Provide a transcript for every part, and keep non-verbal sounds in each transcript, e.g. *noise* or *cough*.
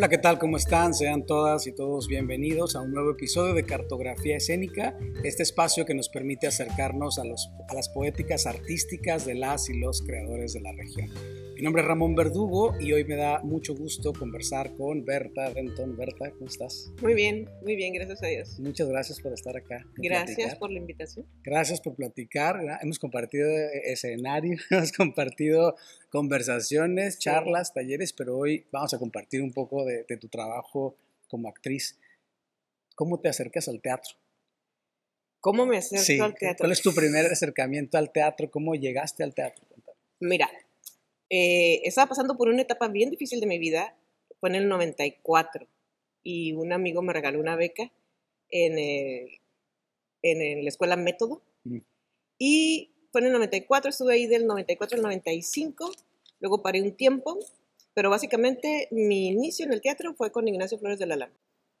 Hola, ¿qué tal? ¿Cómo están? Sean todas y todos bienvenidos a un nuevo episodio de Cartografía Escénica, este espacio que nos permite acercarnos a, los, a las poéticas artísticas de las y los creadores de la región. Mi nombre es Ramón Verdugo y hoy me da mucho gusto conversar con Berta Denton. Berta, ¿cómo estás? Muy bien, muy bien, gracias a Dios. Muchas gracias por estar acá. Gracias platicar. por la invitación. Gracias por platicar. Hemos compartido escenario, *laughs* hemos compartido conversaciones, charlas, talleres, pero hoy vamos a compartir un poco de, de tu trabajo como actriz. ¿Cómo te acercas al teatro? ¿Cómo me acerco Sí. al teatro? ¿Cuál es tu primer acercamiento al teatro? ¿Cómo llegaste al teatro? Mira, eh, estaba pasando por una etapa bien difícil de mi vida, fue en el 94, y un amigo me regaló una beca en, el- en el- la escuela Método, Mm. y fue en el 94, estuve ahí del 94 al 95, luego paré un tiempo, pero básicamente mi inicio en el teatro fue con Ignacio Flores de la Lama,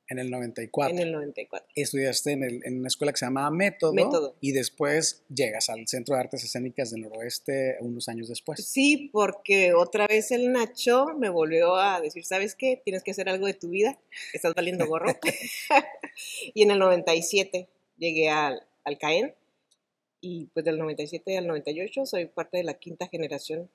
En el 94. en el 94. Estudiaste en, el- en una escuela que se llamaba Método, Método. y después llegas al Centro de Artes Escénicas del Noroeste unos años después. Sí, porque otra vez el Nacho me volvió a decir, ¿sabes qué? Tienes que hacer algo de tu vida, estás valiendo gorro. *laughs* *laughs* y en el 97 llegué al, al CAEN y pues del 97 al 98 soy parte de la quinta generación.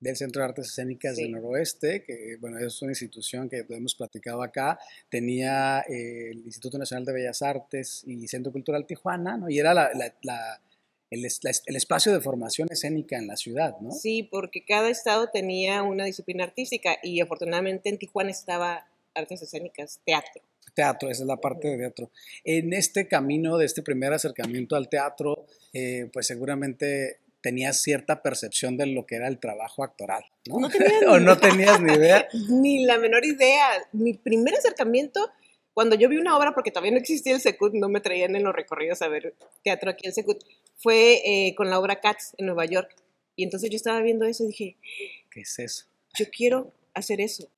del Centro de Artes Escénicas Sí. del Noroeste, que bueno, es una institución que hemos platicado acá, tenía eh, el Instituto Nacional de Bellas Artes y Centro Cultural Tijuana, ¿no? Y era la- la- la- el, el espacio de formación escénica en la ciudad, ¿no? Sí, porque cada estado tenía una disciplina artística y afortunadamente en Tijuana estaba artes escénicas, teatro. Teatro, esa es la parte de teatro. En este camino de este primer acercamiento al teatro, eh, pues seguramente tenías cierta percepción de lo que era el trabajo actoral, ¿no? No *laughs* o no tenías ni idea. *laughs* Ni la menor idea. Mi primer acercamiento, cuando yo vi una obra, porque todavía no existía el Secut, no me traían en los recorridos a ver teatro aquí en Secut, fue eh, con la obra Cats en Nueva York. Y entonces yo estaba viendo eso y dije, ¿Qué es eso? yo quiero hacer eso.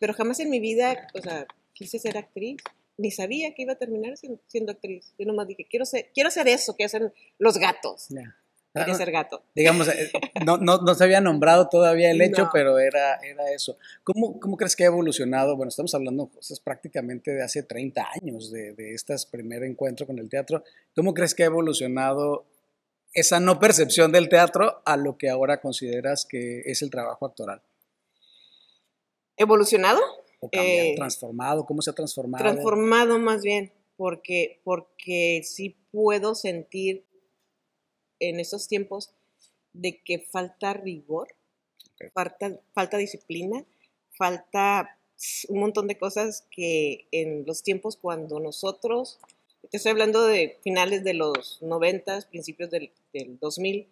Pero jamás en mi vida, o sea, quise ser actriz. Ni sabía que iba a terminar siendo, siendo actriz. Yo nomás dije, quiero, ser, quiero hacer eso que hacen los gatos. Quería ser gato. digamos, eh, no, no, no se había nombrado todavía el hecho, No. pero era, era eso. ¿Cómo, ¿Cómo crees que ha evolucionado? Bueno, estamos hablando cosas prácticamente de hace 30 años de, de este primer encuentro con el teatro. ¿Cómo crees que ha evolucionado esa no percepción del teatro a lo que ahora consideras que es el trabajo actoral? ¿Evolucionado? ¿O cambiado, Eh, transformado? ¿Cómo se ha transformado? Transformado más bien, porque, porque sí puedo sentir en esos tiempos de que falta rigor, falta, falta disciplina, falta un montón de cosas que en los tiempos cuando nosotros, te estoy hablando de finales de los 90, principios del, del 2000,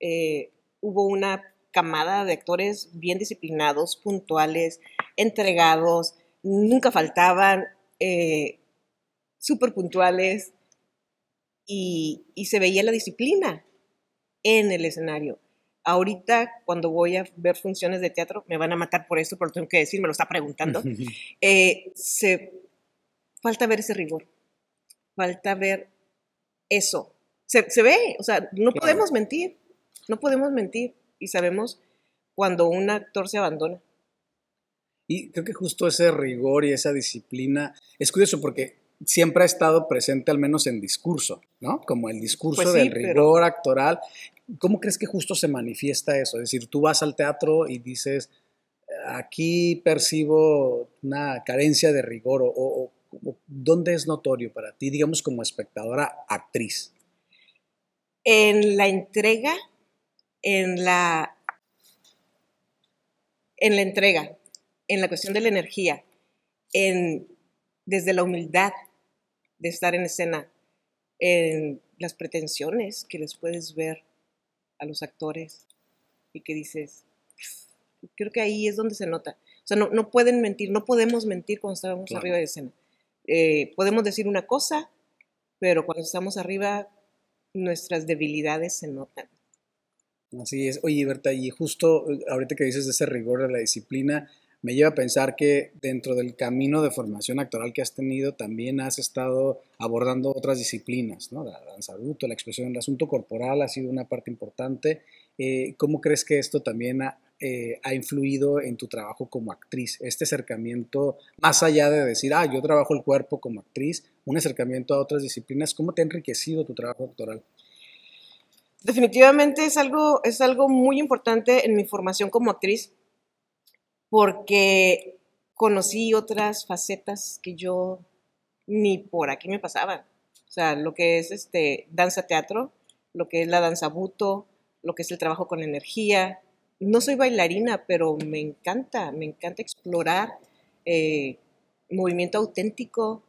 eh, hubo una camada de actores bien disciplinados, puntuales, entregados, nunca faltaban, eh, súper puntuales y, y se veía la disciplina en el escenario. Ahorita, cuando voy a ver funciones de teatro, me van a matar por esto, pero tengo que decir, me lo está preguntando. *laughs* eh, se, falta ver ese rigor, falta ver eso. Se, se ve, o sea, no Claro. podemos mentir, no podemos mentir y sabemos cuando un actor se abandona. Y creo que justo ese rigor y esa disciplina es curioso porque siempre ha estado presente al menos en discurso, ¿no? Como el discurso Pues sí, del pero- rigor actoral. ¿Cómo crees que justo se manifiesta eso? Es decir, tú vas al teatro y dices, aquí percibo una carencia de rigor o, o- o- ¿dónde es notorio para ti, digamos, como espectadora actriz? En la entrega, en la, en la entrega, en la cuestión de la energía, en, desde la humildad de estar en escena, en las pretensiones que les puedes ver a los actores y que dices, creo que ahí es donde se nota. O sea, no, no pueden mentir, no podemos mentir cuando estamos Claro. arriba de escena. Eh, podemos decir una cosa, pero cuando estamos arriba, nuestras debilidades se notan. Así es. Oye, Berta, y justo eh, ahorita que dices de ese rigor de la disciplina, me lleva a pensar que dentro del camino de formación actoral que has tenido, también has estado abordando otras disciplinas, ¿no? La danza adulto, la expresión, el asunto corporal ha sido una parte importante. Eh, ¿Cómo crees que esto también ha, eh, ha influido en tu trabajo como actriz? Este acercamiento, más allá de decir, ah, yo trabajo el cuerpo como actriz, un acercamiento a otras disciplinas, ¿cómo te ha enriquecido tu trabajo actoral? Definitivamente es algo, es algo muy importante en mi formación como actriz, porque conocí otras facetas que yo ni por aquí me pasaban. O sea, lo que es este danza teatro, lo que es la danza buto, lo que es el trabajo con energía. No soy bailarina, pero me encanta, me encanta explorar eh, movimiento auténtico.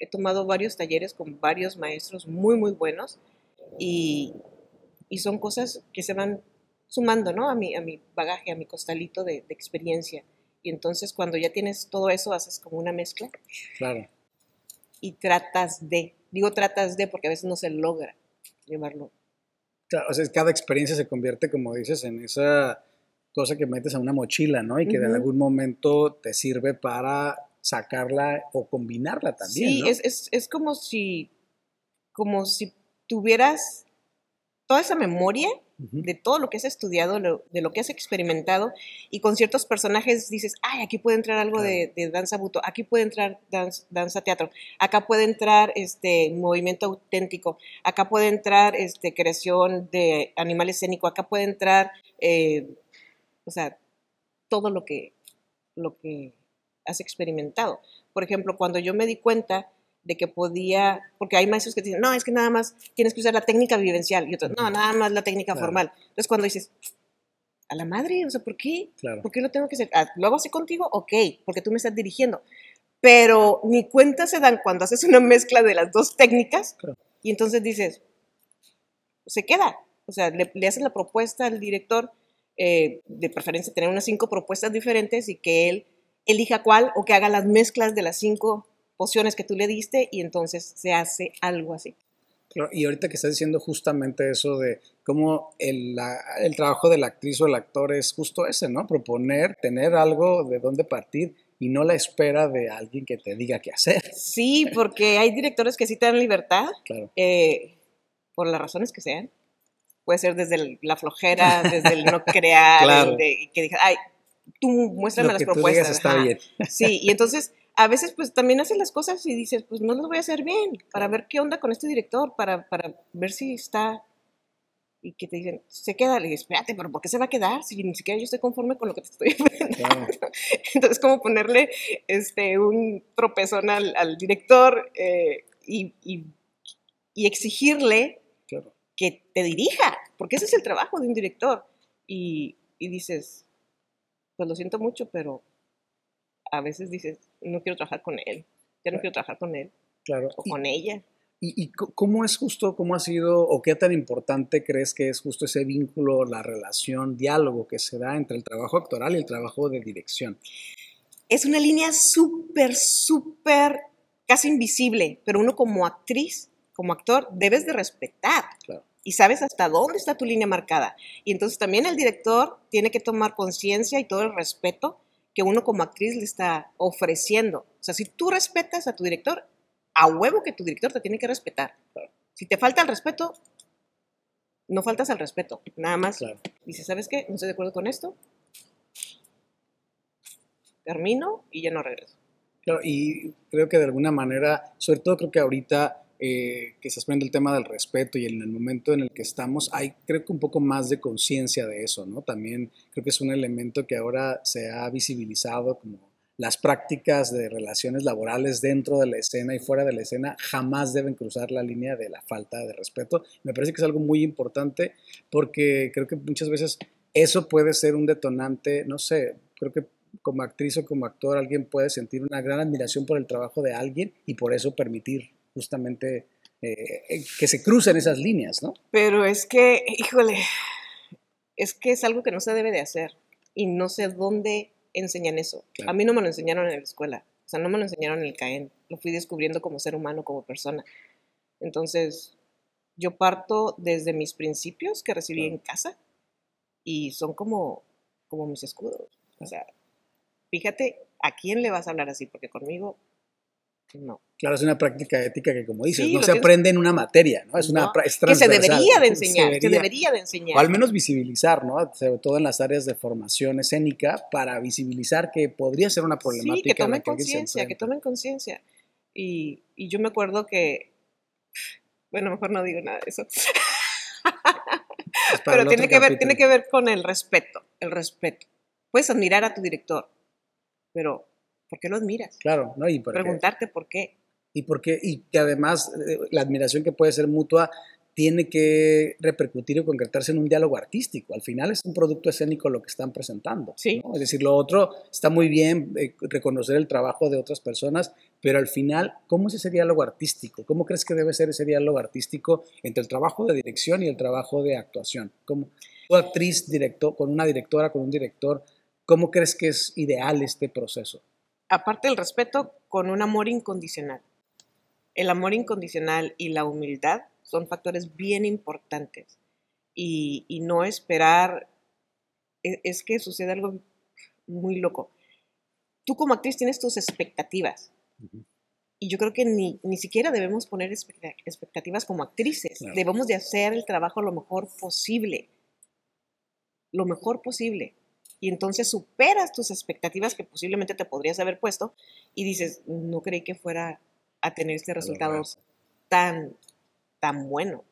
He tomado varios talleres con varios maestros muy, muy buenos y, son cosas que se van sumando ¿no? a, mi, a mi bagaje, a mi costalito de, de experiencia. Y entonces cuando ya tienes todo eso, haces como una mezcla. Claro. Y tratas de, digo tratas de porque a veces no se logra llevarlo. Claro, o sea, cada experiencia se convierte, como dices, en esa cosa que metes a una mochila, ¿no? Y que de algún momento te sirve para sacarla o combinarla también. Sí, es, es, es como si, como si tuvieras toda esa memoria de todo lo que has estudiado, de lo que has experimentado, y con ciertos personajes dices, ay, aquí puede entrar algo de, danza buto, aquí puede entrar danza teatro, acá puede entrar este movimiento auténtico, acá puede entrar este, creación de animal escénico, acá puede entrar, eh, o sea, todo lo que, lo que has experimentado. Por ejemplo, cuando yo me di cuenta de que podía, porque hay maestros que dicen, no, es que nada más tienes que usar la técnica vivencial y otros, no, nada más la técnica formal. Entonces cuando dices, a la madre, o sea, ¿por qué? ¿Por qué lo tengo que hacer? Ah, ¿Lo hago así contigo? Ok, porque tú me estás dirigiendo. Pero ni cuenta se dan cuando haces una mezcla de las dos técnicas y entonces dices, se queda. O sea, le, le haces la propuesta al director, eh, de preferencia tener unas cinco propuestas diferentes y que él elija cuál o que haga las mezclas de las cinco pociones que tú le diste y entonces se hace algo así. Y ahorita que estás diciendo justamente eso de cómo el, el, trabajo de la actriz o el actor es justo ese, ¿no? Proponer, tener algo de dónde partir y no la espera de alguien que te diga qué hacer. Sí, porque hay directores que sí te dan libertad, claro. eh, por las razones que sean. Puede ser desde la flojera, desde el no crear, *laughs* claro. de, que digas, ay, tú muéstrame Lo las que propuestas. Tú digas está bien. Sí, y entonces a veces pues también haces las cosas y dices, pues no las voy a hacer bien, para ver qué onda con este director, para, para ver si está... Y que te dicen, se queda, le digo, espérate, pero ¿por qué se va a quedar si ni siquiera yo estoy conforme con lo que te estoy *laughs* enfrentando? Entonces, como ponerle este, un tropezón al, al director eh, y, y, y, exigirle claro. que te dirija, porque ese es el trabajo de un director. Y, y dices, pues lo siento mucho, pero a veces dices, no quiero trabajar con él, ya no quiero trabajar con él. Claro. O con ella. ¿Y, ¿Y, cómo es justo, cómo ha sido, o qué tan importante crees que es justo ese vínculo, la relación, diálogo que se da entre el trabajo actoral y el trabajo de dirección? Es una línea súper, súper, casi invisible, pero uno como actriz, como actor, debes de respetar. Claro. Y sabes hasta dónde está tu línea marcada. Y entonces también el director tiene que tomar conciencia y todo el respeto que uno como actriz le está ofreciendo. O sea, si tú respetas a tu director, a huevo que tu director te tiene que respetar. Si te falta el respeto, no faltas al respeto. Nada más claro. dices, ¿sabes qué? No estoy de acuerdo con esto. Termino y ya no regreso. Claro, y creo que de alguna manera, sobre todo creo que ahorita eh, que se desprende el tema del respeto y en el momento en el que estamos, hay creo que un poco más de conciencia de eso, ¿no? También creo que es un elemento que ahora se ha visibilizado como las prácticas de relaciones laborales dentro de la escena y fuera de la escena jamás deben cruzar la línea de la falta de respeto. Me parece que es algo muy importante porque creo que muchas veces eso puede ser un detonante, no sé, creo que como actriz o como actor alguien puede sentir una gran admiración por el trabajo de alguien y por eso permitir justamente eh, que se crucen esas líneas, ¿no? Pero es que, híjole, es que es algo que no se debe de hacer y no sé dónde enseñan eso. Claro. A mí no me lo enseñaron en la escuela, o sea, no me lo enseñaron en el CAEN, lo fui descubriendo como ser humano, como persona. Entonces, yo parto desde mis principios que recibí Claro. en casa y son como, como mis escudos. O sea, fíjate a quién le vas a hablar así, porque conmigo No. Claro, es una práctica ética que, como dices, Sí, no se aprende en una materia, ¿no? Es una No, es que se debería de se enseñar, se debería. debería de enseñar. O al menos visibilizar, ¿no? Sobre todo en las áreas de formación escénica, para visibilizar que podría ser una problemática. Sí, que tomen conciencia, que tomen conciencia. Y, y yo me acuerdo que, bueno, mejor no digo nada de eso, Es pero tiene que, ver, tiene que ver con el respeto, el respeto. Puedes admirar a tu director, pero ¿por qué lo admiras? Claro, ¿no? Y Preguntarte por qué. y porque y que además eh, la admiración que puede ser mutua tiene que repercutir o concretarse en un diálogo artístico. Al final es un producto escénico lo que están presentando. Sí. ¿no? Es decir, lo otro está muy bien eh, reconocer el trabajo de otras personas, pero al final, ¿cómo es ese diálogo artístico? ¿Cómo crees que debe ser ese diálogo artístico entre el trabajo de dirección y el trabajo de actuación? ¿Cómo, tú actriz, director, con una directora, con un director, ¿cómo crees que es ideal este proceso? Aparte del respeto, con un amor incondicional. El amor incondicional y la humildad son factores bien importantes. Y, y no esperar, e- es, que sucede algo muy loco. Tú como actriz tienes tus expectativas. Y yo creo que ni, ni siquiera debemos poner expecta- expectativas como actrices. Claro. Debemos de hacer el trabajo lo mejor posible. Lo mejor posible. Y entonces superas tus expectativas que posiblemente te podrías haber puesto y dices, no creí que fuera a tener este resultado tan, tan bueno.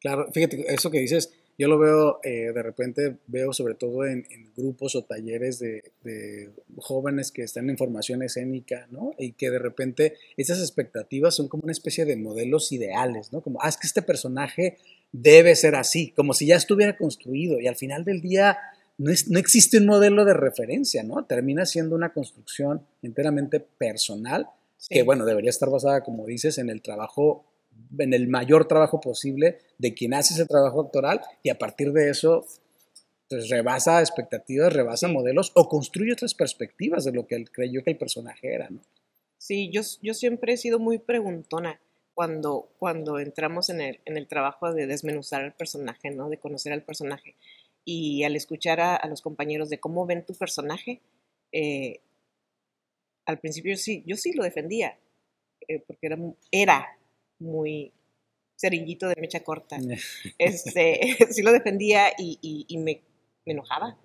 Claro, fíjate, eso que dices, yo lo veo, eh, de repente veo sobre todo en, en grupos o talleres de, de jóvenes que están en formación escénica, ¿no? Y que de repente esas expectativas son como una especie de modelos ideales, ¿no? Como, ah, es que este personaje debe ser así, como si ya estuviera construido y al final del día no, es- no existe un modelo de referencia, ¿no? Termina siendo una construcción enteramente personal Sí. que bueno, debería estar basada, como dices, en el trabajo, en el mayor trabajo posible de quien hace ese trabajo actoral y a partir de eso, pues rebasa expectativas, rebasa modelos o construye otras perspectivas de lo que él creyó que el personaje era, ¿no? Sí, yo, yo siempre he sido muy preguntona cuando, cuando entramos en el, en el trabajo de desmenuzar el personaje, ¿no? De conocer al personaje. Y al escuchar a, a los compañeros de cómo ven tu personaje, eh, al principio sí, yo sí lo defendía, eh, porque era, era muy cerillito de mecha corta. *laughs* Este, *laughs* sí lo defendía y, y- y me, me enojaba.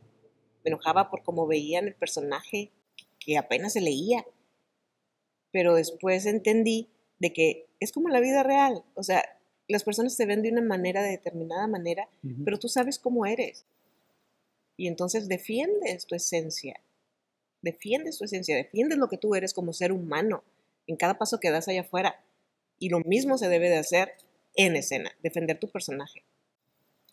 Me enojaba por cómo veían el personaje, que apenas se leía. Pero después entendí de que es como la vida real. O sea, las personas te ven de una manera, de determinada manera, pero tú sabes cómo eres. Y entonces defiendes tu esencia. Defiendes tu esencia, defiendes lo que tú eres como ser humano en cada paso que das allá afuera. Y lo mismo se debe de hacer en escena, defender tu personaje.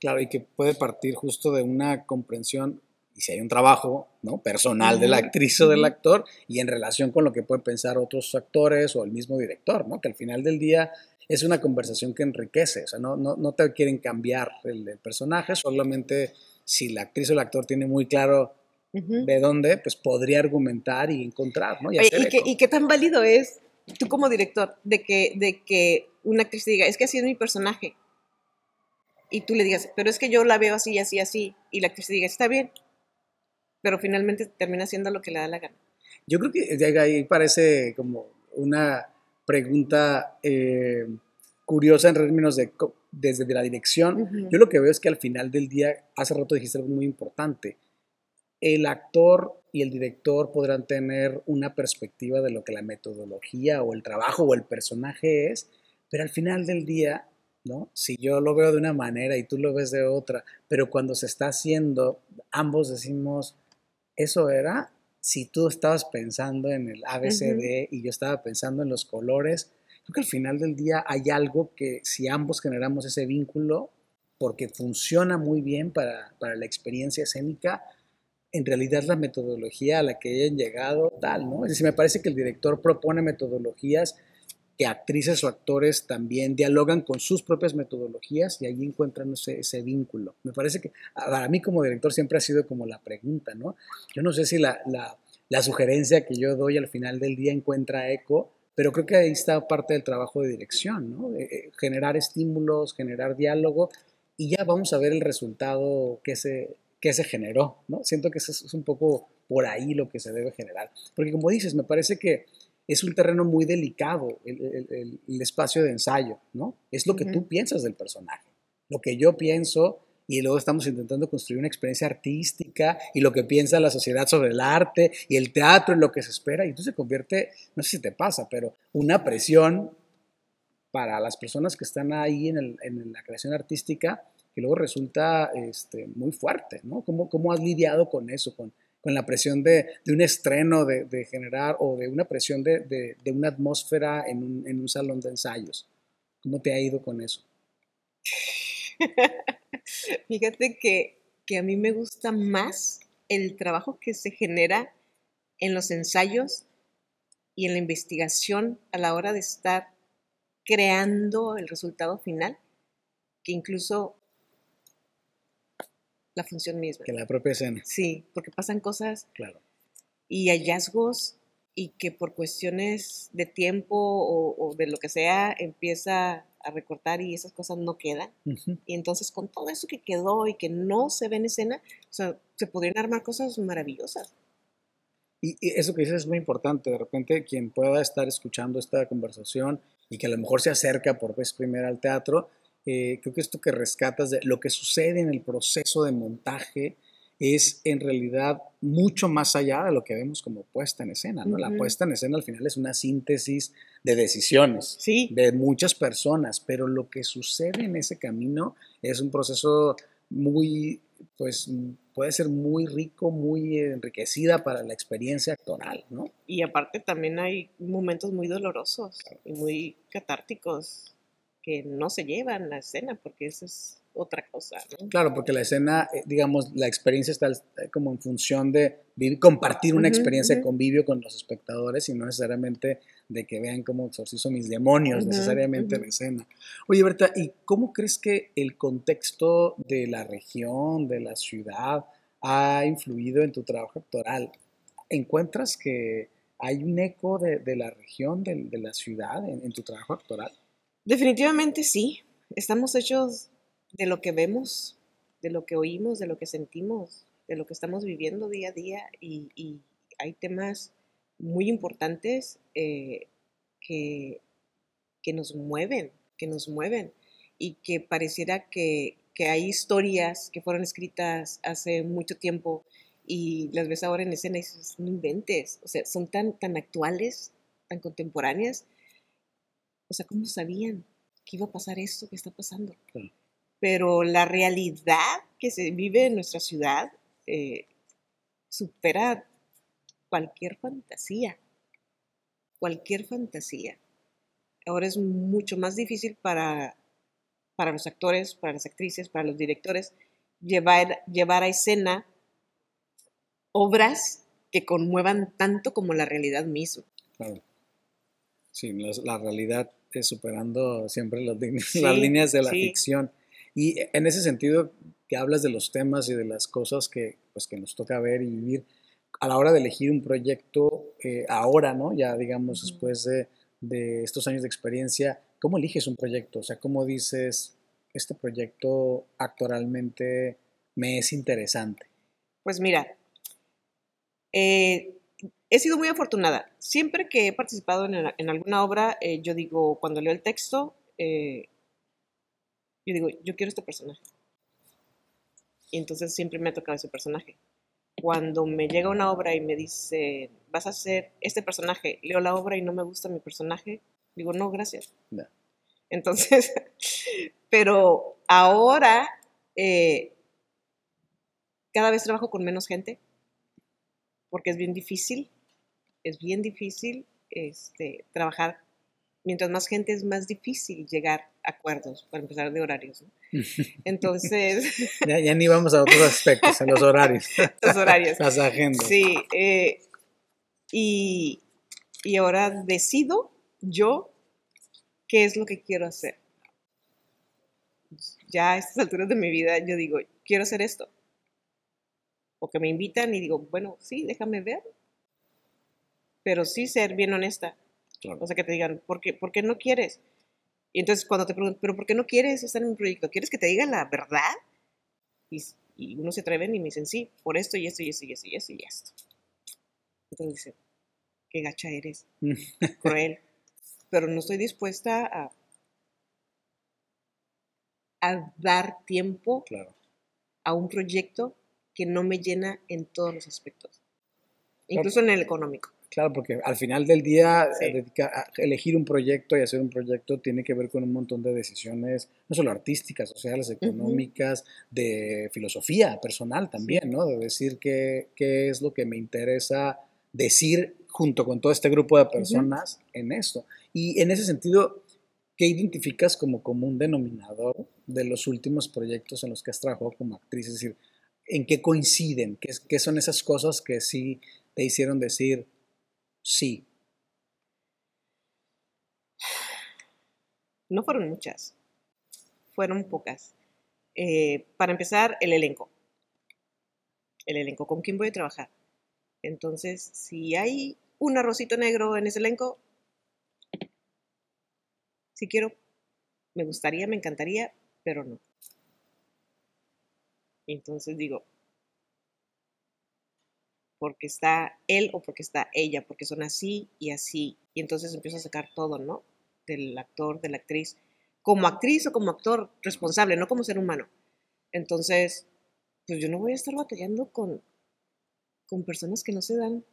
Claro, y que puede partir justo de una comprensión, y si hay un trabajo ¿no? personal de la actriz o del actor, y en relación con lo que pueden pensar otros actores o el mismo director, ¿no? que al final del día es una conversación que enriquece, o sea, no, no, no te quieren cambiar el, el personaje, solamente si la actriz o el actor tiene muy claro de dónde, pues podría argumentar y encontrar, ¿no? Y Oye, ¿y, y qué tan válido es tú como director de que, de que una actriz te diga, es que así es mi personaje? Y tú le digas, pero es que yo la veo así, así, así. Y la actriz te diga, está bien. Pero finalmente termina haciendo lo que le da la gana. Yo creo que llega ahí parece como una pregunta eh, curiosa en términos de desde la dirección. Ujú. Yo lo que veo es que al final del día, hace rato dijiste algo muy importante, el actor y el director podrán tener una perspectiva de lo que la metodología o el trabajo o el personaje es, pero al final del día, ¿no? Si yo lo veo de una manera y tú lo ves de otra, pero cuando se está haciendo, ambos decimos, eso era si tú estabas pensando en el ABCD y yo estaba pensando en los colores. Creo que al final del día hay algo que si ambos generamos ese vínculo, porque funciona muy bien para, para la experiencia escénica, en realidad la metodología a la que hayan llegado, tal, ¿no? Es decir, me parece que el director propone metodologías que actrices o actores también dialogan con sus propias metodologías y allí encuentran ese, ese vínculo. Me parece que para mí como director siempre ha sido como la pregunta, ¿no? Yo no sé si la, la, la sugerencia que yo doy al final del día encuentra eco, pero creo que ahí está parte del trabajo de dirección, ¿no? Eh, eh, generar estímulos, generar diálogo y ya vamos a ver el resultado que se, que se generó, ¿no? Siento que eso es un poco por ahí lo que se debe generar. Porque como dices, me parece que es un terreno muy delicado, el, espacio de ensayo, ¿no? Es lo que tú piensas del personaje, lo que yo pienso y luego estamos intentando construir una experiencia artística y lo que piensa la sociedad sobre el arte y el teatro y lo que se espera y entonces se convierte, no sé si te pasa, pero una presión para las personas que están ahí en, la creación artística que luego resulta este, muy fuerte, ¿no? ¿Cómo, ¿Cómo has lidiado con eso, con, con la presión de, un estreno, de, generar, o de una presión de, una atmósfera en un, en un, salón de ensayos. ¿Cómo te ha ido con eso? *laughs* Fíjate que, que a mí me gusta más el trabajo que se genera en los ensayos y en la investigación a la hora de estar creando el resultado final, que incluso la función misma. Que la propia escena. Sí, porque pasan cosas claro. y hallazgos y que por cuestiones de tiempo o, de lo que sea empieza a recortar y esas cosas no quedan. Y entonces con todo eso que quedó y que no se ve en escena, o sea, se podrían armar cosas maravillosas. Y, y eso que dices es muy importante. De repente quien pueda estar escuchando esta conversación y que a lo mejor se acerca por vez primera al teatro, eh, creo que esto que rescatas de lo que sucede en el proceso de montaje es en realidad mucho más allá de lo que vemos como puesta en escena. ¿no? La puesta en escena al final es una síntesis de decisiones de muchas personas, pero lo que sucede en ese camino es un proceso muy, pues puede ser muy rico, muy enriquecida para la experiencia actoral, ¿no? Y aparte también hay momentos muy dolorosos y muy catárticos que no se llevan la escena, porque eso es otra cosa. Claro, porque la escena, eh, digamos, la experiencia está eh, como en función de compartir una experiencia de convivio con los espectadores y no necesariamente de que vean cómo exorcizo mis demonios, necesariamente en la escena. Oye, Berta, ¿y cómo crees que el contexto de la región, de la ciudad, ha influido en tu trabajo actoral? ¿Encuentras que hay un eco de, la región, de, la ciudad en tu trabajo actoral? Definitivamente sí. Estamos hechos de lo que vemos, de lo que oímos, de lo que sentimos, de lo que estamos viviendo día a día y, hay temas muy importantes eh, que, que, nos mueven, que nos mueven y que pareciera que, que, hay historias que fueron escritas hace mucho tiempo y las ves ahora en escena y dices, no inventes, o sea, son tan, tan actuales, tan contemporáneas o sea, ¿cómo sabían que iba a pasar esto que está pasando? Pero la realidad que se vive en nuestra ciudad eh, supera cualquier fantasía, cualquier fantasía. Ahora es mucho más difícil para, para los actores, para las actrices, para los directores, llevar, llevar a escena obras que conmuevan tanto como la realidad misma. Claro. Sí, la, realidad es superando siempre *laughs* las, líneas de la ficción. Y en ese sentido, que hablas de los temas y de las cosas que, pues, que nos toca ver y vivir, a la hora de elegir un proyecto, eh, ahora, ¿no? Ya digamos, después de, de, estos años de experiencia, ¿cómo eliges un proyecto? O sea, ¿cómo dices, este proyecto actoralmente me es interesante? Pues mira, eh, he sido muy afortunada. Siempre que he participado en, alguna obra, eh, yo digo, cuando leo el texto, eh, yo digo, yo quiero este personaje. Y entonces siempre me ha tocado ese personaje. Cuando me llega una obra y me dice, vas a hacer este personaje, leo la obra y no me gusta mi personaje, digo, no, gracias. Entonces, *laughs* pero ahora, eh, cada vez trabajo con menos gente, porque es bien difícil es bien difícil este, trabajar. Mientras más gente es más difícil llegar a acuerdos, para empezar de horarios. *laughs* Entonces... *laughs* ya, ni vamos a otros aspectos, a los horarios. *laughs* los horarios. Las agendas. Sí, eh, y, y ahora decido yo qué es lo que quiero hacer. Ya a estas alturas de mi vida yo digo, quiero hacer esto. O que me invitan y digo, bueno, sí, déjame ver, pero sí ser bien honesta. O sea, que te digan, ¿por qué, ¿por qué no quieres? Y entonces cuando te preguntan, ¿pero por qué no quieres estar en un proyecto? ¿Quieres que te diga la verdad? Y, y uno se atreven y me dicen, sí, por esto y esto y esto y esto y esto y esto. Entonces dicen, qué gacha eres, *laughs* cruel, pero no estoy dispuesta a, a dar tiempo Claro. a un proyecto que no me llena en todos los aspectos, incluso en el económico. Claro, porque al final del día Sí. eh, elegir un proyecto y hacer un proyecto tiene que ver con un montón de decisiones, no solo artísticas, sociales, económicas, de filosofía personal también, ¿no? De decir qué, qué es lo que me interesa decir junto con todo este grupo de personas en esto. Y en ese sentido, ¿qué identificas como común denominador de los últimos proyectos en los que has trabajado como actriz? Es decir, ¿en qué coinciden? ¿Qué, qué son esas cosas que sí te hicieron decir sí? No fueron muchas, fueron pocas. Eh, para empezar, el elenco. El elenco, ¿con quién voy a trabajar? Entonces, si hay un arrocito negro en ese elenco, si quiero, me gustaría, me encantaría, pero no. Entonces digo, porque está él o porque está ella, porque son así y así. Y entonces empiezo a sacar todo, ¿no? Del actor, de la actriz, como actriz o como actor responsable, no como ser humano. Entonces, pues yo no voy a estar batallando con, con personas que no se dan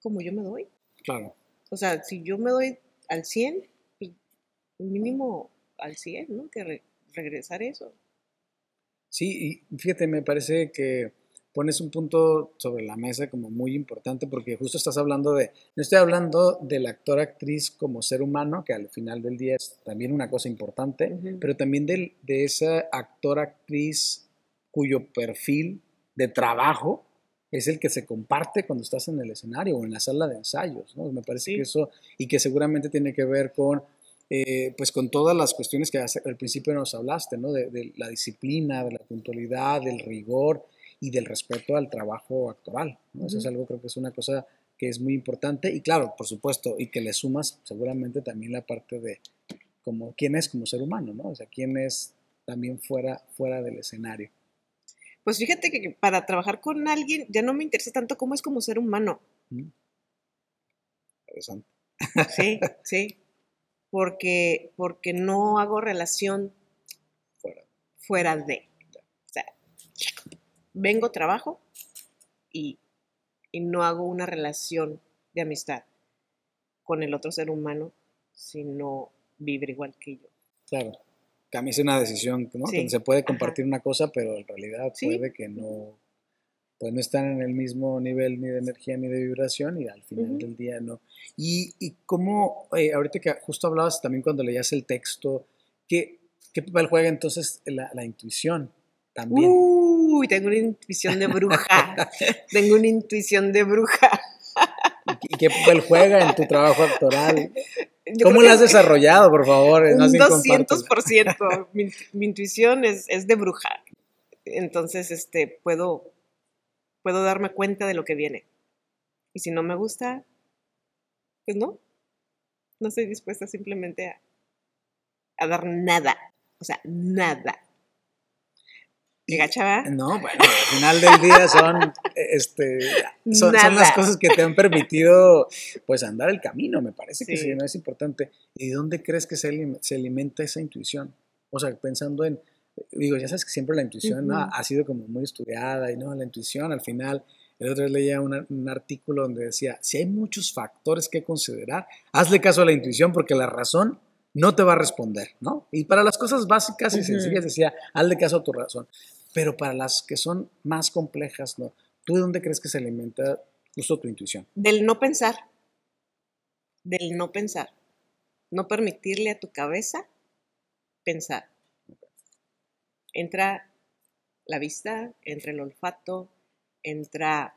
como yo me doy. Claro. O sea, si yo me doy al 100, pues mínimo al 100, ¿no? Que re- regresar eso. Sí, y fíjate, me parece que pones un punto sobre la mesa como muy importante porque justo estás hablando de, no estoy hablando del actor actriz como ser humano, que al final del día es también una cosa importante, pero también del, de ese actor actriz cuyo perfil de trabajo es el que se comparte cuando estás en el escenario o en la sala de ensayos, ¿no? Me parece Sí. que eso, y que seguramente tiene que ver con eh, pues con todas las cuestiones que al principio nos hablaste, ¿no? De, de la disciplina, de la puntualidad, del rigor y del respeto al trabajo actoral, ¿no? Eso es algo creo que es una cosa que es muy importante y claro, por supuesto, y que le sumas seguramente también la parte de como quién es como ser humano, ¿no? O sea, quién es también fuera, fuera del escenario. Pues fíjate que para trabajar con alguien ya no me interesa tanto cómo es como ser humano. ¿Mm? Interesante. Sí, *laughs* sí. Porque, porque no hago relación Fuera. fuera de. Vengo, trabajo y, y no hago una relación de amistad con el otro ser humano si no vive igual que yo. Claro. Que a mí es una decisión, ¿no? Sí, Que se puede ajá. compartir una cosa, pero en realidad Sí. puede que no, pues no están en el mismo nivel ni de energía ni de vibración y al final del día no. Y, y cómo, eh, ahorita que justo hablabas también cuando leías el texto, ¿qué, qué papel juega entonces la, la intuición también? Uy, tengo una intuición de bruja. *laughs* tengo una intuición de bruja. ¿Y qué papel juega en tu trabajo actoral? Yo ¿Cómo lo has desarrollado, por favor? Un compártelo. 200%. mi, mi intuición es, es de bruja. Entonces, este, puedo, puedo darme cuenta de lo que viene. Y si no me gusta, pues no. No estoy dispuesta simplemente a, a dar nada. O sea, nada. ¿Qué gacha va? No, bueno, al final del día son, este, son, son las cosas que te han permitido, pues, andar el camino, me parece que Sí. sí, no es importante. ¿Y de dónde crees que se, se alimenta esa intuición? O sea, pensando en, digo, ya sabes que siempre la intuición ¿no? Ujú. ha sido como muy estudiada y no, la intuición al final, el otro día leía una- un artículo donde decía, si hay muchos factores que considerar, hazle caso a la intuición porque la razón no te va a responder, ¿no? Y para las cosas básicas y sencillas decía, hazle caso a tu razón. Pero para las que son más complejas. ¿Tú de dónde crees que se alimenta justo tu intuición? Del no pensar. Del no pensar. No permitirle a tu cabeza pensar. Entra la vista, entra el olfato, entra...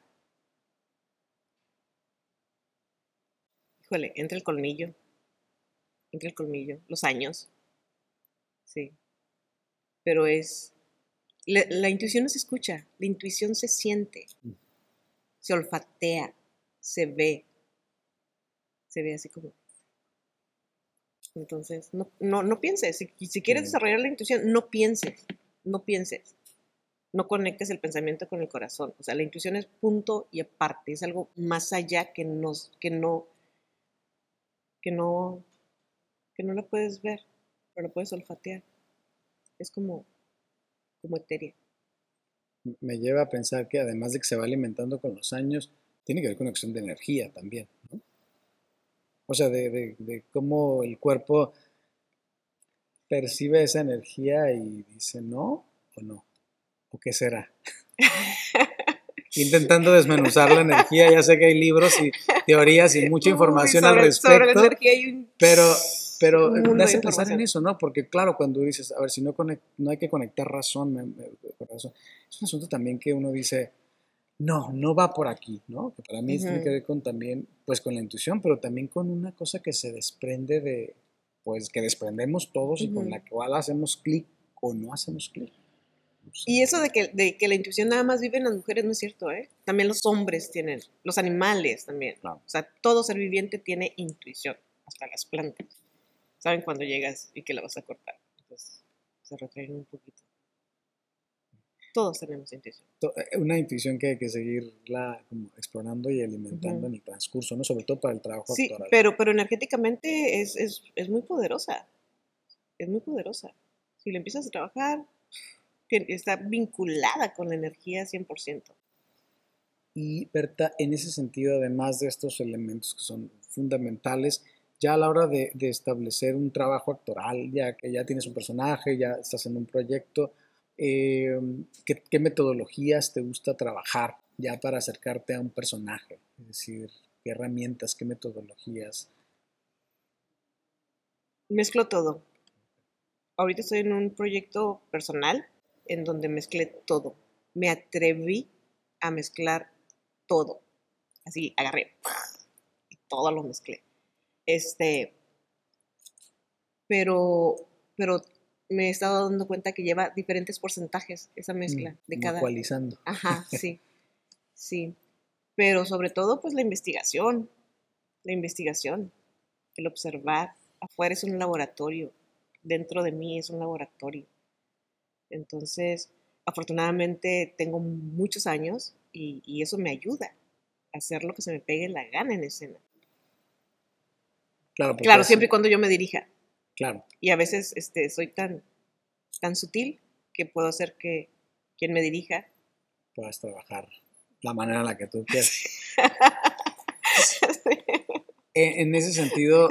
Híjole, entra el colmillo. Entra el colmillo. Los años. Sí. Pero es... La, la intuición no se escucha, la intuición se siente, Mm. se olfatea, se ve, se ve así como. Entonces, no, no, no pienses. Si, si quieres Mm. desarrollar la intuición, no pienses. No pienses. no conectes el pensamiento con el corazón. O sea, la intuición es punto y aparte, es algo más allá que, nos, que no, que no, que no lo puedes ver, pero lo puedes olfatear. Es como, como. Me lleva a pensar que además de que se va alimentando con los años, tiene que ver con cuestión de energía también, ¿no? O sea, de, de, de cómo el cuerpo percibe esa energía y dice no o no. ¿O qué será? *laughs* Intentando desmenuzar la energía, ya sé que hay libros y teorías y *laughs* mucha información al respecto, pero, pero me hace pensar en eso, ¿no? Porque claro, cuando dices, a ver, si no, no hay que conectar razón, es un asunto también que uno dice, no, no va por aquí, ¿no? Que para mí tiene que ver con también, pues con la intuición, pero también con una cosa que se desprende de, pues que desprendemos todos y con la cual hacemos clic o no hacemos clic. Y eso de que, de que la intuición nada más vive en las mujeres no es cierto, ¿eh? También los hombres tienen, los animales también. O sea, todo ser viviente tiene intuición, hasta las plantas. Saben cuando llegas y que la vas a cortar. Entonces, se retraen un poquito. Todos tenemos intuición. Eh, una intuición que hay que seguirla como explorando y alimentando en el transcurso, ¿no? Sobre todo para el trabajo sí, Pero, pero energéticamente es, es, es muy poderosa. Es muy poderosa. Si le empiezas a trabajar, está vinculada con la energía 100%. Y Berta, en ese sentido, además de estos elementos que son fundamentales, ya a la hora de, establecer un trabajo actoral, ya que ya tienes un personaje, ya estás en un proyecto, eh, ¿qué, metodologías te gusta trabajar ya para acercarte a un personaje? Es decir, ¿qué herramientas, qué metodologías? Mezclo todo. Ahorita estoy en un proyecto personal en donde mezclé todo. Me atreví a mezclar todo. Así, agarré y todo lo mezclé. Este, pero, pero me he estado dando cuenta que lleva diferentes porcentajes esa mezcla mm, de cada. Ecualizando. Ajá, *laughs* sí, sí. Pero sobre todo, pues la investigación, la investigación, el observar. Afuera es un laboratorio, dentro de mí es un laboratorio. Entonces, afortunadamente tengo muchos años y, eso me ayuda a hacer lo que se me pegue la gana en escena. Claro, claro siempre y cuando yo me dirija. Claro. Y a veces este, soy tan, tan sutil que puedo hacer que quien me dirija puedas trabajar la manera en la que tú quieras. *laughs* en, ese sentido,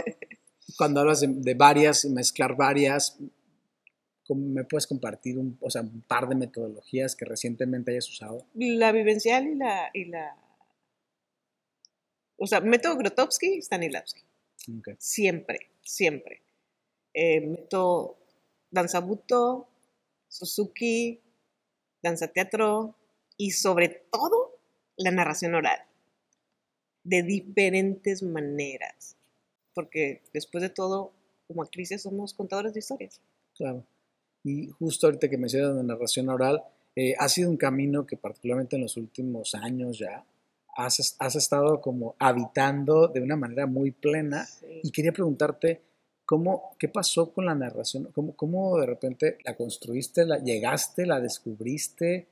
cuando hablas de, de varias, mezclar varias, ¿Me puedes compartir un, o sea, un par de metodologías que recientemente hayas usado? La vivencial y la... Y la o sea, método Grotowski, Stanislavski. Siempre, siempre. Eh, método Danzabuto, Suzuki, danza teatro y sobre todo la narración oral. De diferentes maneras. Porque después de todo, como actrices somos contadores de historias. Claro. Y justo ahorita que mencionas la narración oral, eh, ha sido un camino que particularmente en los últimos años ya has, has estado como habitando de una manera muy plena. Y quería preguntarte, ¿cómo, ¿qué pasó con la narración? ¿Cómo, ¿Cómo de repente la construiste, la llegaste, la descubriste?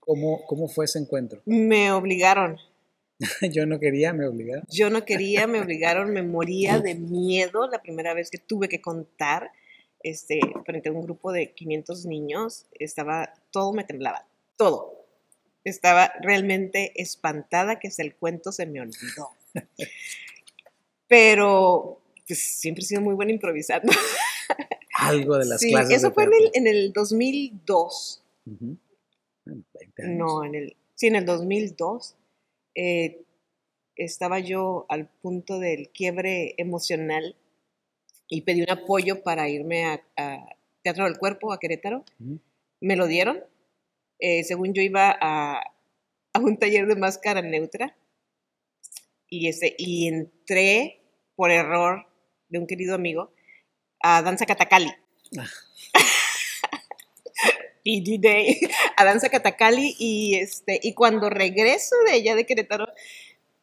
¿Cómo, ¿Cómo fue ese encuentro? Me obligaron. *laughs* Yo no quería, me obligaron. Yo no quería, me obligaron, me moría de miedo la primera vez que tuve que contar este, frente a un grupo de 500 niños, estaba, todo me temblaba, todo. Estaba realmente espantada que hasta el cuento se me olvidó. *laughs* Pero pues, siempre he sido muy buena improvisando. Algo de las sí, clases. Eso fue en el, en el 2002. No, en el, sí, en el 2002. Eh, estaba yo al punto del quiebre emocional y pedí un apoyo para irme a, Teatro del Cuerpo, a Querétaro. Me lo dieron. Eh, según yo iba a, un taller de máscara neutra y, ese, y entré por error de un querido amigo a Danza Catacali. Ah. *laughs* a Danza Catacali y, este, y cuando regreso de allá de Querétaro,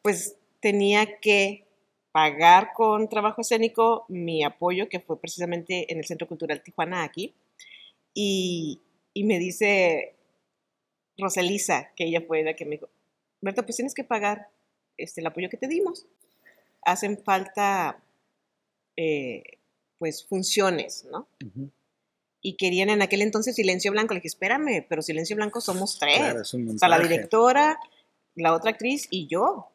pues tenía que pagar con trabajo escénico mi apoyo, que fue precisamente en el Centro Cultural Tijuana aquí. Y, y me dice Roselisa, que ella fue la que me dijo, Berta, pues tienes que pagar este, el apoyo que te dimos. Hacen falta, eh, pues, funciones, ¿no? Y querían en aquel entonces Silencio Blanco. Le dije, espérame, pero Silencio Blanco somos tres. Claro, es un o sea, la directora, la otra actriz y yo.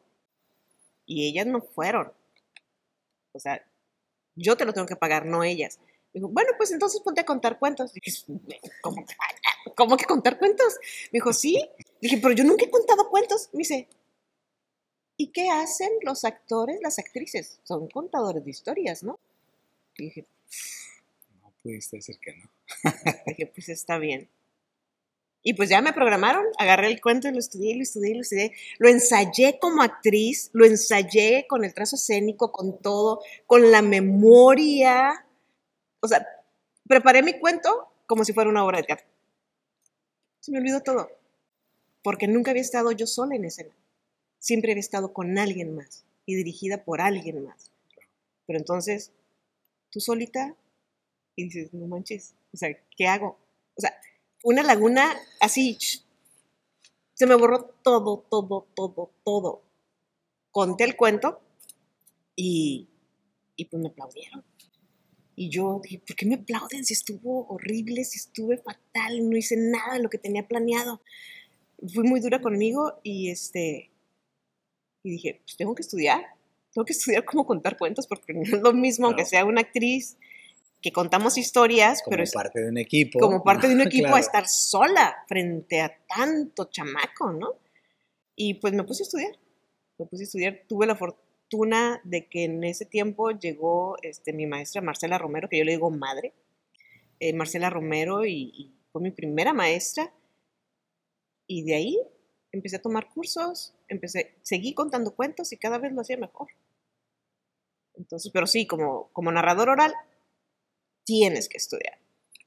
Y ellas no fueron. O sea, yo te lo tengo que pagar, no ellas. Dijo, bueno, pues entonces ponte a contar cuentos. Dije, ¿cómo, que- ¿cómo que contar cuentos? Me dijo, sí. Dije, pero yo nunca he contado cuentos. Me dice, ¿y qué hacen los actores, las actrices? Son contadores de historias, ¿no? Y dije, No pudiste decir que no. Dije, pues está bien. Y pues ya me programaron, agarré el cuento y lo estudié, lo estudié, lo estudié. Lo ensayé como actriz, lo ensayé con el trazo escénico, con todo, con la memoria. O sea, preparé mi cuento como si fuera una obra de teatro. Se me olvidó todo. Porque nunca había estado yo sola en escena. Siempre había estado con alguien más y dirigida por alguien más. Pero entonces, tú solita y dices, no manches, o sea, ¿qué hago? O sea, una laguna así, se me borró todo, todo, todo, todo. Conté el cuento y, y pues me aplaudieron. Y yo dije, ¿por qué me aplauden si estuvo horrible, si estuve fatal, no hice nada de lo que tenía planeado? Fui muy dura conmigo y este, y dije, pues tengo que estudiar, tengo que estudiar cómo contar cuentos porque no es lo mismo, aunque sea una actriz que contamos historias, Como pero es parte de un equipo. como parte de un *laughs* equipo Claro. a estar sola frente a tanto chamaco, ¿no? Y pues me puse a estudiar, me puse a estudiar, tuve la fortuna de que en ese tiempo llegó este, mi maestra Marcela Romero, que yo le digo madre, eh, Marcela Romero, y, y fue mi primera maestra, y de ahí empecé a tomar cursos, empecé, seguí contando cuentos y cada vez lo hacía mejor. Entonces, pero sí, como, como narrador oral, tienes que estudiar,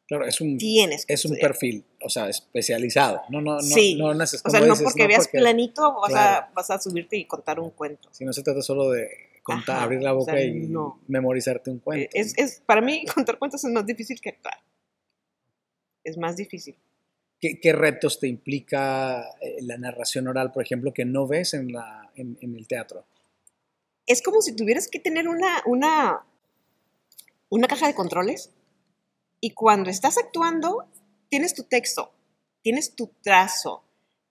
Claro, es un, tienes es un perfil, o sea, especializado. No, no, no, Sí. no, O sea, no dices, porque veas porque- planito vas, a, claro. vas a subirte y contar un cuento. Si no se trata solo de contar, Ajá, abrir la o boca sea, y no. memorizarte un cuento. Eh, Es, es, para mí, *laughs* contar cuentos es más difícil que actuar. Es más difícil. ¿Qué, qué retos te implica eh, la narración oral, por ejemplo, que no ves en, la, en, en el teatro? Es como si tuvieras que tener una, una, una caja de controles y cuando estás actuando, tienes tu texto, tienes tu trazo,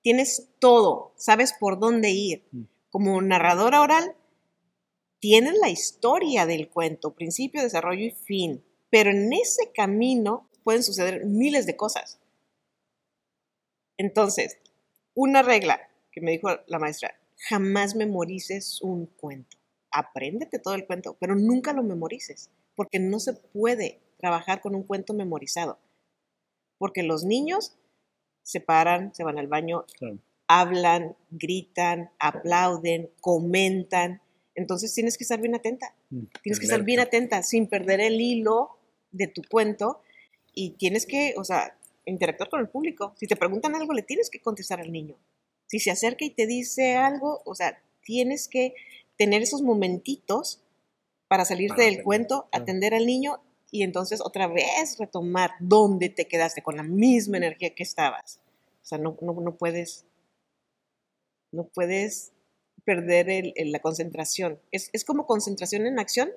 tienes todo, sabes por dónde ir. Mm. Como narradora oral, tienes la historia del cuento, principio, desarrollo y fin, pero en ese camino pueden suceder miles de cosas. Entonces, una regla que me dijo la maestra, jamás memorices un cuento. Apréndete todo el cuento, pero nunca lo memorices, porque no se puede trabajar con un cuento memorizado. Porque los niños se paran, se van al baño, Claro. hablan, gritan, aplauden, comentan. Entonces tienes que estar bien atenta. Mm, Tienes que estar bien atenta sin perder el hilo de tu cuento y tienes que, o sea, interactuar con el público. Si te preguntan algo, le tienes que contestar al niño. Si se acerca y te dice algo, o sea, tienes que tener esos momentitos para salirte Para del atender, cuento, claro. atender al niño y entonces otra vez retomar dónde te quedaste con la misma energía que estabas. O sea, no, no, no puedes, no puedes perder el- el- la concentración. Es, es como concentración en acción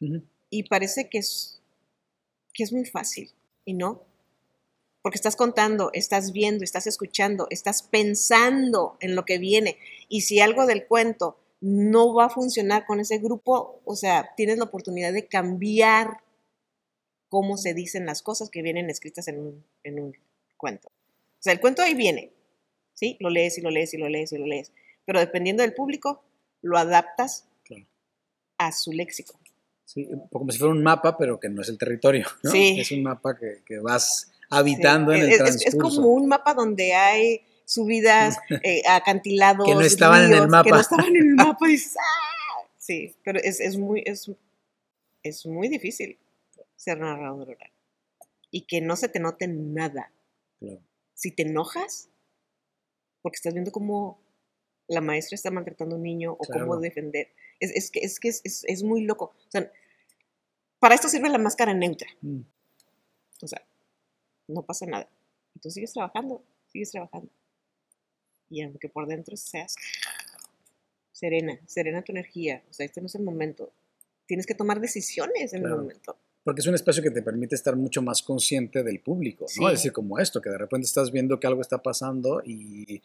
Ujú. y parece que es, que es muy fácil y no. Porque estás contando, estás viendo, estás escuchando, estás pensando en lo que viene. Y si algo del cuento no va a funcionar con ese grupo, o sea, tienes la oportunidad de cambiar cómo se dicen las cosas que vienen escritas en un, en un cuento. O sea, el cuento ahí viene, ¿sí? Lo lees y lo lees y lo lees y lo lees. Pero dependiendo del público, lo adaptas Claro. a su léxico. Sí, como si fuera un mapa, pero que no es el territorio. ¿no? Sí. Es un mapa que, que vas habitando Sí, en el es, es- es transcurso. como un mapa donde hay subidas, *laughs* eh, acantilados. Que no estaban en el ríos, Que mapa. no estaban en el *laughs* mapa. y ¡ah! Sí, pero es, es muy, es, es muy difícil ser narrador oral. Y que no se te note nada. Claro. Si te enojas, porque estás viendo cómo la maestra está maltratando a un niño o Claro. cómo defender. Es, es que, es, que es, es- es muy loco. O sea, para esto sirve la máscara neutra. Mm. O sea, no pasa nada. Y tú sigues trabajando, sigues trabajando. Y aunque por dentro seas serena, serena tu energía, o sea, este no es el momento. Tienes que tomar decisiones en el momento. Porque es un espacio que te permite estar mucho más consciente del público, ¿no? Es decir, como esto, que de repente estás viendo que algo está pasando y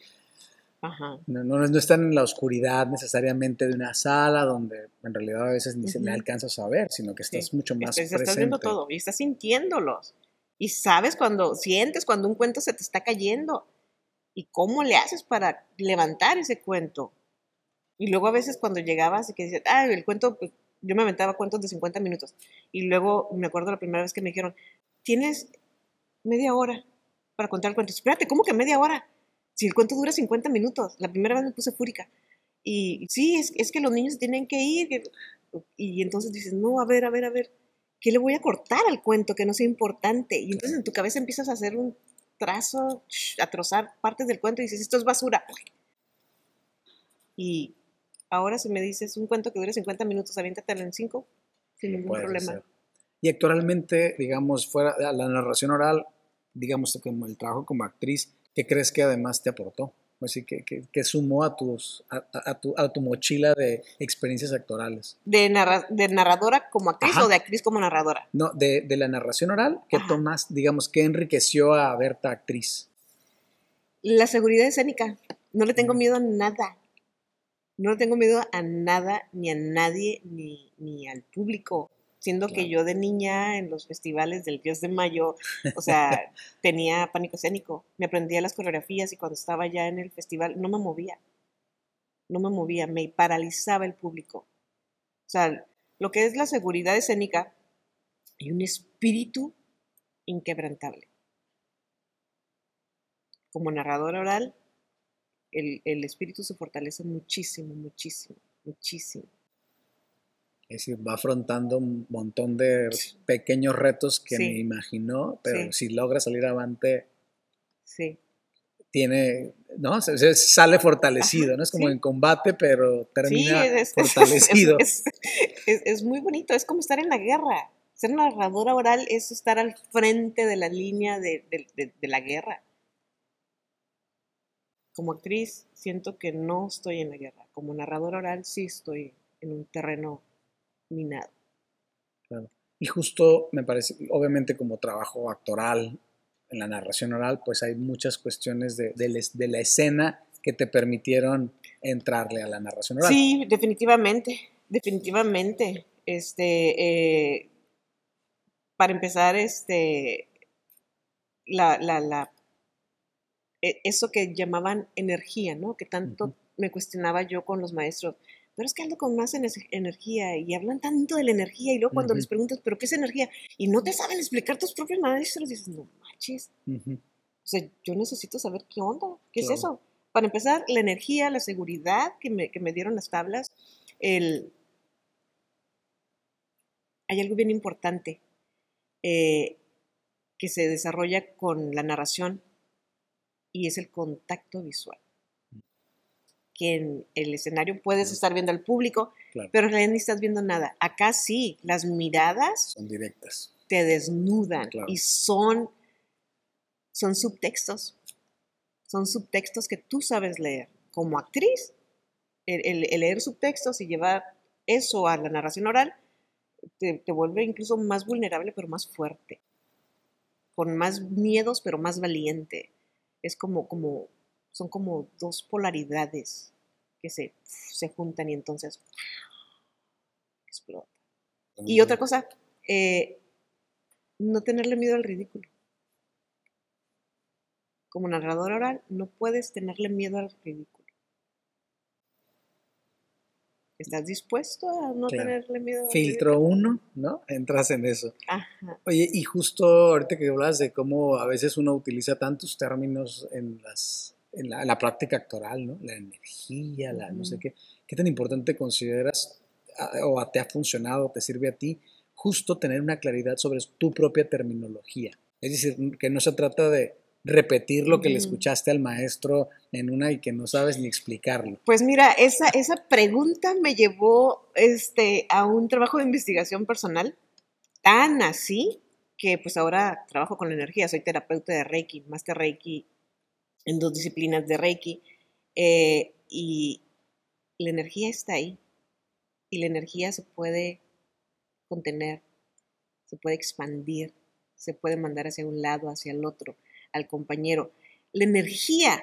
No, no, no, están en la oscuridad necesariamente de una sala donde en realidad a veces ni se le alcanza a saber, sino que estás mucho más estás, presente. Estás viendo todo y estás sintiéndolos. Y sabes cuando sientes cuando un cuento se te está cayendo. ¿Y cómo le haces para levantar ese cuento? Y luego a veces cuando llegabas y que dices, ah, el cuento, pues, yo me aventaba cuentos de 50 minutos. Y luego me acuerdo la primera vez que me dijeron, tienes media hora para contar el cuento. Espérate, ¿cómo que media hora? Si el cuento dura 50 minutos. La primera vez me puse fúrica. Y sí, es, es que los niños tienen que ir. Y entonces dices, no, a ver, a ver, a ver, ¿qué le voy a cortar al cuento que no sea importante? Y entonces en tu cabeza empiezas a hacer un trazo, a trozar partes del cuento y dices, esto es basura. Y ahora si me dices un cuento que dure 50 minutos, aviéntatelo en 5, sin ningún problema. Y actualmente, digamos, fuera de la narración oral, digamos, como el trabajo como actriz, ¿qué crees que además te aportó? Así que, que, sumó a, tus, a, tu, a, tu, mochila de experiencias actorales. ¿De, de narradora como actriz o de actriz como narradora? No, de, de la narración oral, ¿qué tomas, digamos, qué enriqueció a Berta actriz? La seguridad escénica. No le tengo miedo a nada. No tengo miedo a nada, ni a nadie, ni, ni al público siendo que yo de niña en los festivales del 10 de mayo, o sea, *laughs* tenía pánico escénico, me aprendía las coreografías y cuando estaba ya en el festival no me movía, no me movía, me paralizaba el público. O sea, lo que es la seguridad escénica, hay un espíritu inquebrantable. Como narrador oral, el, el espíritu se fortalece muchísimo, muchísimo, muchísimo. Es decir, va afrontando un montón de pequeños retos que me imaginó, pero si logra salir avante, sí. tiene, ¿no? sale fortalecido, ¿no? Es como en combate, pero termina *laughs* fortalecido. Es, muy bonito, es como estar en la guerra. Ser narradora oral es estar al frente de la línea de, de la guerra. Como actriz siento que no estoy en la guerra. Como narradora oral sí estoy en un terreno minado. Claro. Y justo me parece, obviamente como trabajo actoral en la narración oral, pues hay muchas cuestiones de, de, la escena que te permitieron entrarle a la narración oral. Sí, definitivamente, definitivamente. Este, eh, para empezar, este, la, la, la, eso que llamaban energía, ¿no? Que tanto me cuestionaba yo con los maestros pero es que ando con más energía y hablan tanto de la energía y luego cuando les preguntas, ¿pero qué es energía? Y no te saben explicar tus propios maestros, dices, no manches. O sea, yo necesito saber qué onda, qué es eso. Para empezar, la energía, la seguridad que me, que me dieron las tablas, el... hay algo bien importante eh, que se desarrolla con la narración y es el contacto visual que en el escenario puedes estar viendo al público, pero en realidad ni estás viendo nada. Acá sí, las miradas son directas. Te desnudan y son, son subtextos. Son subtextos que tú sabes leer. Como actriz, el, leer subtextos y llevar eso a la narración oral te, te vuelve incluso más vulnerable, pero más fuerte. Con más miedos, pero más valiente. Es como, como son como dos polaridades que se, se juntan y entonces explota. Y otra cosa, eh, no tenerle miedo al ridículo. Como narrador oral, no puedes tenerle miedo al ridículo. ¿Estás dispuesto a no tenerle miedo? Filtro uno, ¿no? Entras en eso. Ajá. Oye, y justo ahorita que hablas de cómo a veces uno utiliza tantos términos en las en la, práctica actoral, ¿no? La energía, la no sé qué. ¿Qué tan importante consideras o te ha funcionado, te sirve a ti, justo tener una claridad sobre tu propia terminología? Es decir, que no se trata de repetir lo que le escuchaste al maestro en una y que no sabes ni explicarlo. Pues mira, esa, esa pregunta me llevó este, a un trabajo de investigación personal tan así que pues ahora trabajo con la energía, soy terapeuta de Reiki, Master Reiki en dos disciplinas de Reiki, eh, y la energía está ahí, y la energía se puede contener, se puede expandir, se puede mandar hacia un lado, hacia el otro, al compañero. La energía,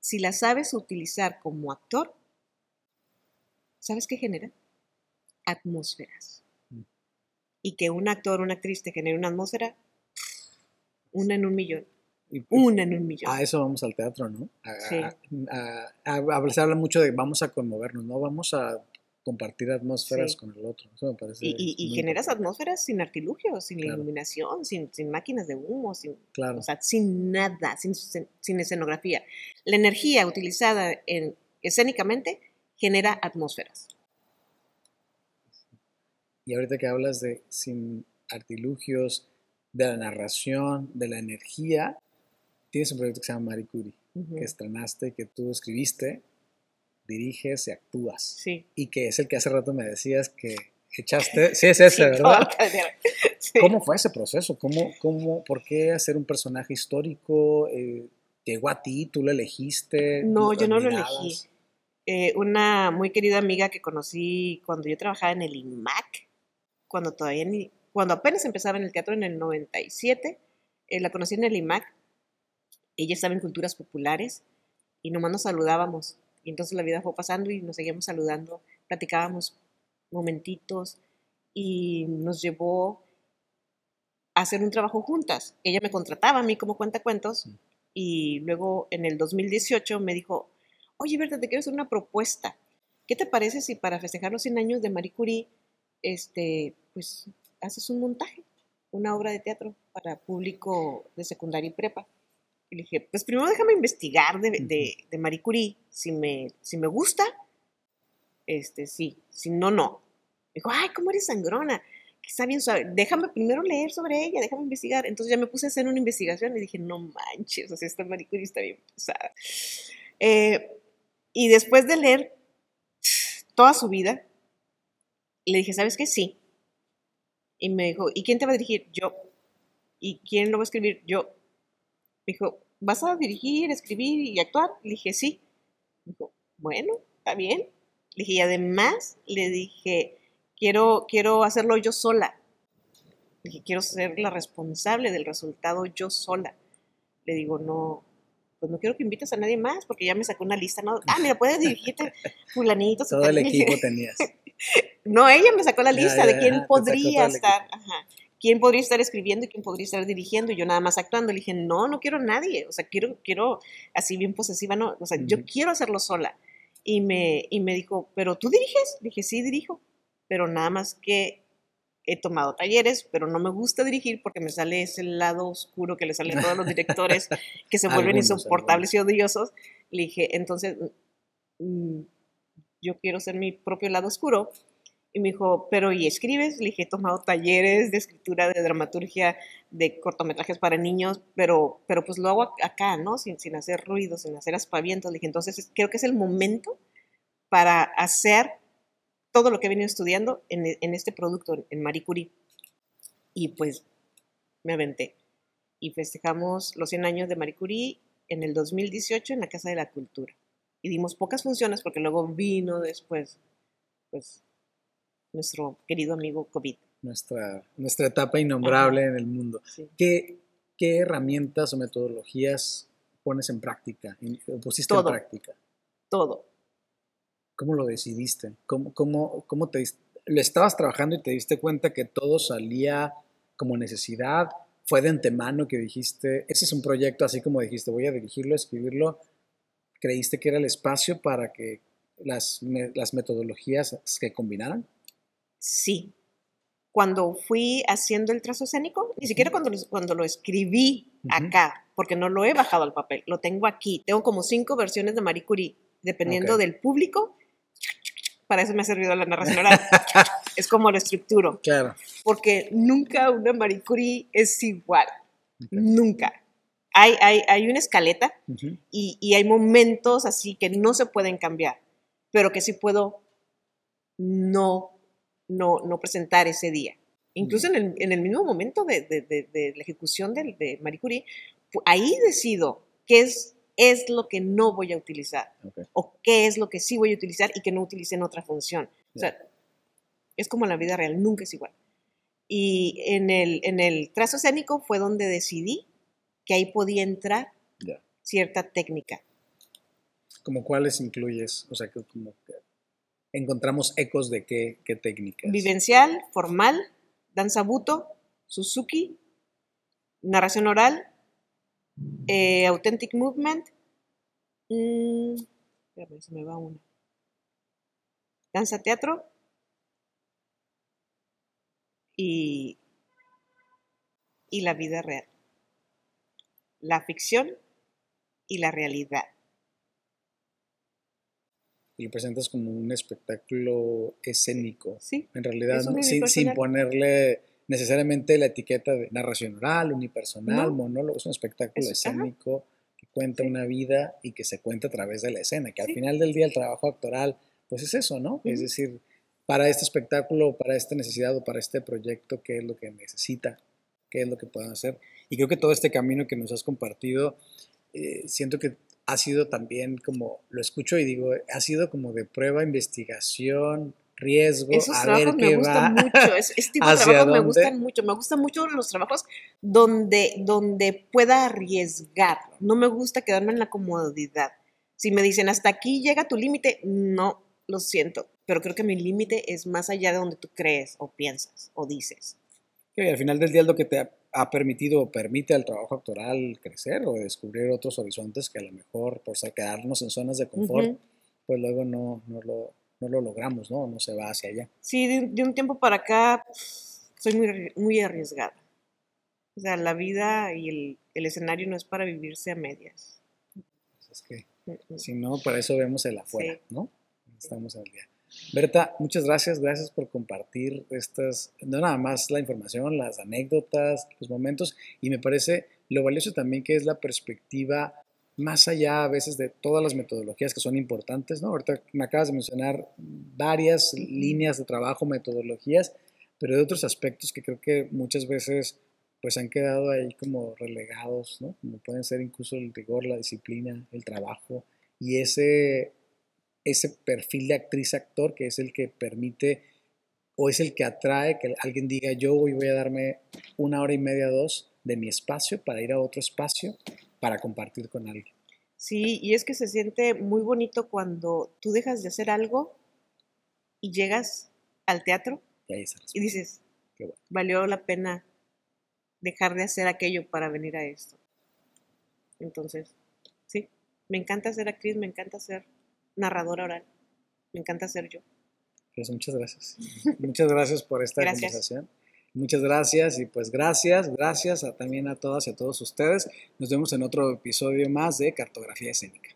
si la sabes utilizar como actor, ¿sabes qué genera? Atmósferas. Mm. Y que un actor, una actriz te genere una atmósfera, una en un millón. Una en un millón. A eso vamos al teatro, ¿no? sí. a, se habla mucho de vamos a conmovernos, ¿no? Vamos a compartir atmósferas con el otro. Eso me parece y, generas atmósferas sin artilugios, sin iluminación, sin, sin, máquinas de humo, sin, o sea, sin nada, sin, sin, escenografía. La energía utilizada en, escénicamente genera atmósferas. Y ahorita que hablas de sin artilugios, de la narración, de la energía, tienes un proyecto que se llama Marie Curie, que estrenaste, que tú escribiste, diriges y actúas. Sí. Y que es el que hace rato me decías que echaste. *laughs* Sí, es ese, ¿verdad? *laughs* ¿Cómo fue ese proceso? ¿Cómo, cómo, ¿Por qué hacer un personaje histórico? Eh, ¿Llegó a ti? ¿Tú lo elegiste? No, yo no lo elegí. Eh, una muy querida amiga que conocí cuando yo trabajaba en el IMAC, cuando todavía ni, cuando apenas empezaba en el teatro en el 97, eh, la conocí en el IMAC. Ella estaba en Culturas Populares y nomás nos saludábamos. Y entonces la vida fue pasando y nos seguíamos saludando, platicábamos momentitos y nos llevó a hacer un trabajo juntas. Ella me contrataba a mí como cuentacuentos y luego en el 2018 me dijo, oye, Berta, te quiero hacer una propuesta. ¿Qué te parece si para festejar los 100 años de Marie Curie, este, pues haces un montaje, una obra de teatro para público de secundaria y prepa? Y le dije, pues primero déjame investigar de, de, de Marie Curie. Si me, si me gusta, este, sí. Si no, no. Me dijo, ay, ¿cómo eres sangrona? Que está bien suave. Déjame primero leer sobre ella, déjame investigar. Entonces ya me puse a hacer una investigación y dije, no manches, o sea, esta Marie Curie está bien pesada. Eh, y después de leer toda su vida, le dije, ¿sabes qué? Sí. Y me dijo, ¿y quién te va a dirigir? Yo. ¿Y quién lo va a escribir? Yo. Me dijo, ¿vas a dirigir, escribir y actuar? Le dije, sí. Me dijo, bueno, está bien. Le dije, y además le dije, quiero, quiero hacerlo yo sola. Le dije, quiero ser la responsable del resultado yo sola. Le digo, no, pues no quiero que invites a nadie más, porque ya me sacó una lista, ¿no? Ah, mira, puedes dirigirte *laughs* fulanito. Todo el equipo tenías. *laughs* no, ella me sacó la lista de quién podría estar. Ajá quién podría estar escribiendo y quién podría estar dirigiendo y yo nada más actuando. Le dije, no, no quiero a nadie, o sea, quiero, quiero, así bien posesiva, no, o sea, yo quiero hacerlo sola. Y me, y me dijo, ¿pero tú diriges? Le dije, sí, dirijo, pero nada más que he tomado talleres, pero no me gusta dirigir porque me sale ese lado oscuro que le sale a todos los directores *laughs* que se vuelven insoportables y odiosos. Le dije, entonces, mm, yo quiero ser mi propio lado oscuro y me dijo, pero ¿y escribes? Le dije, he tomado talleres de escritura, de dramaturgia, de cortometrajes para niños, pero, pero pues lo hago acá, ¿no? Sin, hacer ruido, sin hacer aspavientos. Le dije, entonces creo que es el momento para hacer todo lo que he venido estudiando en, en este producto, en Marie Curie. Y pues me aventé. Y festejamos los 100 años de Marie Curie en el 2018 en la Casa de la Cultura. Y dimos pocas funciones porque luego vino después, pues nuestro querido amigo COVID. Nuestra, nuestra etapa innombrable en el mundo. ¿Qué, ¿Qué, herramientas o metodologías pones en práctica, pusiste en práctica? Todo. ¿Cómo lo decidiste? ¿Cómo, cómo, cómo te lo estabas trabajando y te diste cuenta que todo salía como necesidad? ¿Fue de antemano que dijiste, ese es un proyecto así como dijiste, voy a dirigirlo, escribirlo? ¿Creíste que era el espacio para que las, las metodologías se combinaran? Sí. Cuando fui haciendo el trazo escénico, ni siquiera cuando lo, cuando lo escribí acá, porque no lo he bajado al papel, lo tengo aquí. Tengo como cinco versiones de Marie Curie, dependiendo del público. Para eso me ha servido la narración oral. *laughs* es como lo estructuro. Claro. Porque nunca una Marie Curie es igual. Nunca. Hay, hay, hay, una escaleta y, y, hay momentos así que no se pueden cambiar, pero que sí puedo no no, no presentar ese día. Incluso en el, en el mismo momento de, de, de, la ejecución de, de Marie Curie, ahí decido qué es, es lo que no voy a utilizar o qué es lo que sí voy a utilizar y que no utilice en otra función. O sea, es como la vida real, nunca es igual. Y en el, en el trazo escénico fue donde decidí que ahí podía entrar cierta técnica. ¿Como cuáles incluyes? O sea, como encontramos ecos de qué, qué técnicas. Vivencial, formal, danza buto, Suzuki, narración oral, eh, authentic movement. Mm, se me va una. Danza teatro y, y la vida real. La ficción y la realidad. Y lo presentas como un espectáculo escénico. Sí. En realidad, sin, ponerle necesariamente la etiqueta de narración oral, unipersonal, monólogo. Es un espectáculo escénico que cuenta una vida y que se cuenta a través de la escena. Que al final del día el trabajo actoral, pues es eso, ¿no? Es decir, para este espectáculo, para esta necesidad o para este proyecto, qué es lo que necesita, qué es lo que pueden hacer. Y creo que todo este camino que nos has compartido, eh, siento que ha sido también como, lo escucho y digo, ha sido como de prueba, investigación, riesgo, Esos a ver qué me gustan mucho, *laughs* ese tipo de trabajos me gustan mucho, me gustan mucho los trabajos donde, donde pueda arriesgar, no me gusta quedarme en la comodidad. Si me dicen hasta aquí llega tu límite, no, lo siento, pero creo que mi límite es más allá de donde tú crees o piensas o dices. Y al final del día es lo que te ha, permitido o permite al trabajo actoral crecer o descubrir otros horizontes que a lo mejor por quedarnos en zonas de confort, pues luego no, no, lo, no, lo, logramos, ¿no? No se va hacia allá. Sí, de, un tiempo para acá soy muy, muy arriesgada. O sea, la vida y el, el escenario no es para vivirse a medias. Es que, si no, para eso vemos el afuera, ¿no? estamos al día. Berta, muchas gracias, gracias por compartir estas, no nada más la información, las anécdotas, los momentos, y me parece lo valioso también que es la perspectiva más allá a veces de todas las metodologías que son importantes, ¿no? Ahorita me acabas de mencionar varias líneas de trabajo, metodologías, pero de otros aspectos que creo que muchas veces pues han quedado ahí como relegados, ¿no? Como pueden ser incluso el rigor, la disciplina, el trabajo y ese ese perfil de actriz-actor que es el que permite o es el que atrae que alguien diga yo hoy voy a darme una hora y media, dos de mi espacio para ir a otro espacio para compartir con alguien. Sí, y es que se siente muy bonito cuando tú dejas de hacer algo y llegas al teatro y, dices, valió la pena dejar de hacer aquello para venir a esto. Entonces, sí, me encanta ser actriz, me encanta ser narradora oral. Me encanta ser yo. Pues muchas gracias. muchas gracias por esta conversación. Muchas gracias y pues gracias, gracias también a todas y a todos ustedes. Nos vemos en otro episodio más de Cartografía Escénica.